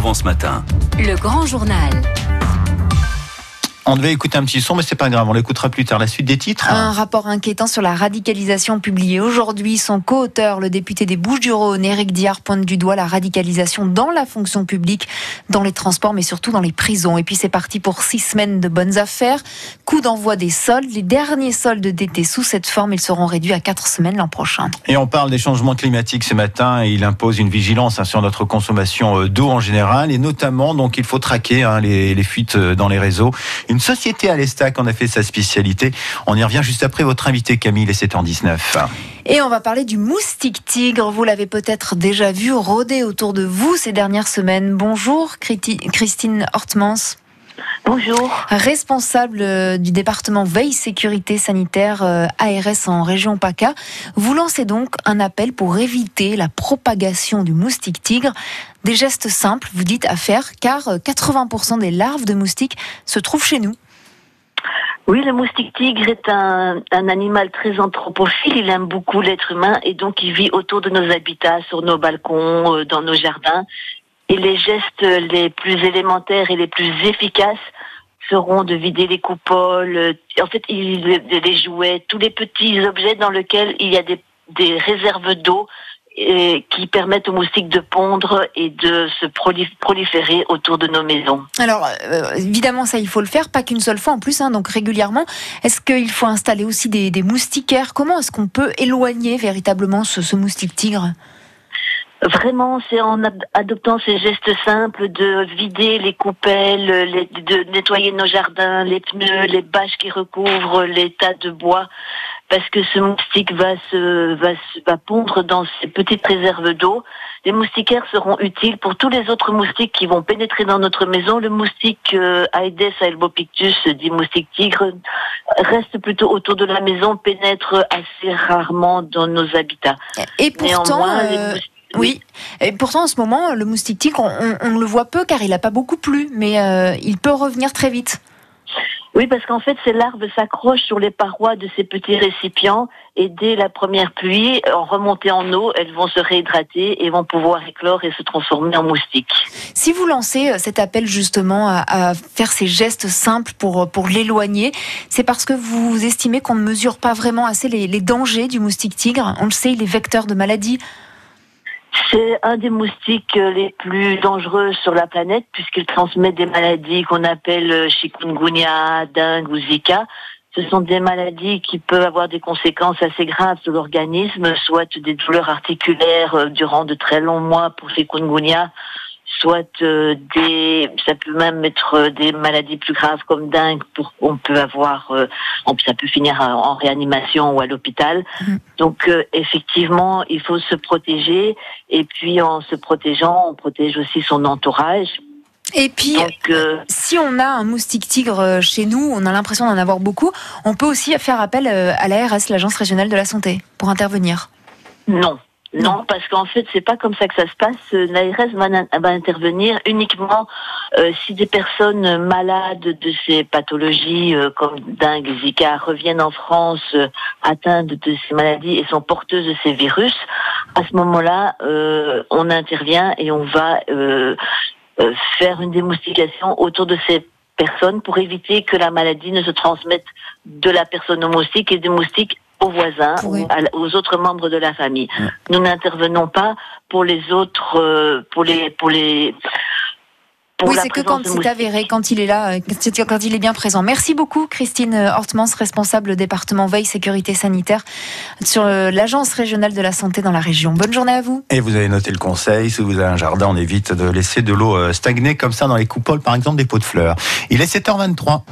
Provence Matin. Le grand journal. On devait écouter un petit son, mais c'est pas grave, on l'écoutera plus tard. La suite des titres. Un rapport inquiétant sur la radicalisation publié aujourd'hui. Son co-auteur, le député des Bouches-du-Rhône, Éric Diard, pointe du doigt la radicalisation dans la fonction publique, dans les transports, mais surtout dans les prisons. Et puis c'est parti pour six semaines de bonnes affaires. Coup d'envoi des soldes. Les derniers soldes d'été sous cette forme, ils seront réduits à quatre semaines l'an prochain. Et on parle des changements climatiques ce matin. Et il impose une vigilance hein, sur notre consommation euh, d'eau en général, et notamment donc il faut traquer hein, les, les fuites euh, dans les réseaux. Une société à l'Estac en a fait sa spécialité. On y revient juste après votre invité Camille et c'est en 19. Et on va parler du moustique tigre. Vous l'avez peut-être déjà vu rôder autour de vous ces dernières semaines. Bonjour Christine Hortmans. Bonjour. Responsable euh, du département veille sécurité sanitaire euh, ARS en région PACA, vous lancez donc un appel pour éviter la propagation du moustique tigre. Des gestes simples, vous dites, à faire, car 80% euh, des larves de moustiques se trouvent chez nous. Oui, le moustique tigre est un, un, animal très anthropophile. Il aime beaucoup l'être humain et donc il vit autour de nos habitats, sur nos balcons, dans nos jardins. Et les gestes les plus élémentaires et les plus efficaces seront de vider les coupoles, en fait, les jouets, tous les petits objets dans lesquels il y a des, réserves d'eau qui permettent aux moustiques de pondre et de se proliférer autour de nos maisons. Alors, euh, évidemment, ça, il faut le faire, pas qu'une seule fois en plus, hein, donc régulièrement. Est-ce qu'il faut installer aussi des, moustiquaires? Comment est-ce qu'on peut éloigner véritablement ce, ce moustique tigre? Vraiment, c'est en adoptant ces gestes simples de vider les coupelles, de nettoyer nos jardins, les pneus, les bâches qui recouvrent les tas de bois, parce que ce moustique va se va, va pondre dans ces petites réserves d'eau. Les moustiquaires seront utiles pour tous les autres moustiques qui vont pénétrer dans notre maison. Le moustique euh, Aedes albopictus, dit moustique tigre, reste plutôt autour de la maison, pénètre assez rarement dans nos habitats. Et pourtant, euh, oui. Et pourtant, en ce moment, le moustique tigre, on, le voit peu car il n'a pas beaucoup plu, mais euh, il peut revenir très vite. Oui, parce qu'en fait, ces larves s'accrochent sur les parois de ces petits récipients et dès la première pluie, en remontée en eau, elles vont se réhydrater et vont pouvoir éclore et se transformer en moustiques. Si vous lancez euh, cet appel justement à, faire ces gestes simples pour, pour l'éloigner, c'est parce que vous estimez qu'on ne mesure pas vraiment assez les, les dangers du moustique tigre. On le sait, il est vecteur de maladies. C'est un des moustiques les plus dangereux sur la planète puisqu'il transmet des maladies qu'on appelle euh, chikungunya, dengue ou zika. Ce sont des maladies qui peuvent avoir des conséquences assez graves sur l'organisme, soit des douleurs articulaires euh, durant de très longs mois pour chikungunya, soit euh, des, ça peut même être euh, des maladies plus graves comme dingue. Pour, on peut avoir, euh, ça peut finir en réanimation ou à l'hôpital. Mhm. Donc effectivement, il faut se protéger et puis en se protégeant, on protège aussi son entourage. Et puis, si on a un moustique tigre chez nous, on a l'impression d'en avoir beaucoup, on peut aussi faire appel à l'ARS, l'Agence régionale de la santé, pour intervenir. Non, non, parce qu'en fait, c'est pas comme ça que ça se passe. L'ARS va, intervenir uniquement euh, si des personnes malades de ces pathologies euh, comme dingue, Zika reviennent en France euh, atteintes de ces maladies et sont porteuses de ces virus. À ce moment-là, on intervient et on va faire une démoustication autour de ces personnes pour éviter que la maladie ne se transmette de la personne au moustique et des moustiques aux voisins aux autres membres de la famille. Nous n'intervenons pas pour les autres, euh, pour les, pour les. oui, c'est que quand c'est avéré, quand il est là, euh, quand il est bien présent. Merci beaucoup, Christine Hortmans, responsable département veille sécurité sanitaire sur euh, l'agence régionale de la santé dans la région. Bonne journée à vous. Et vous avez noté le conseil, si vous avez un jardin, on évite de laisser de l'eau stagner comme ça dans les coupoles, par exemple des pots de fleurs. Il est 7h23.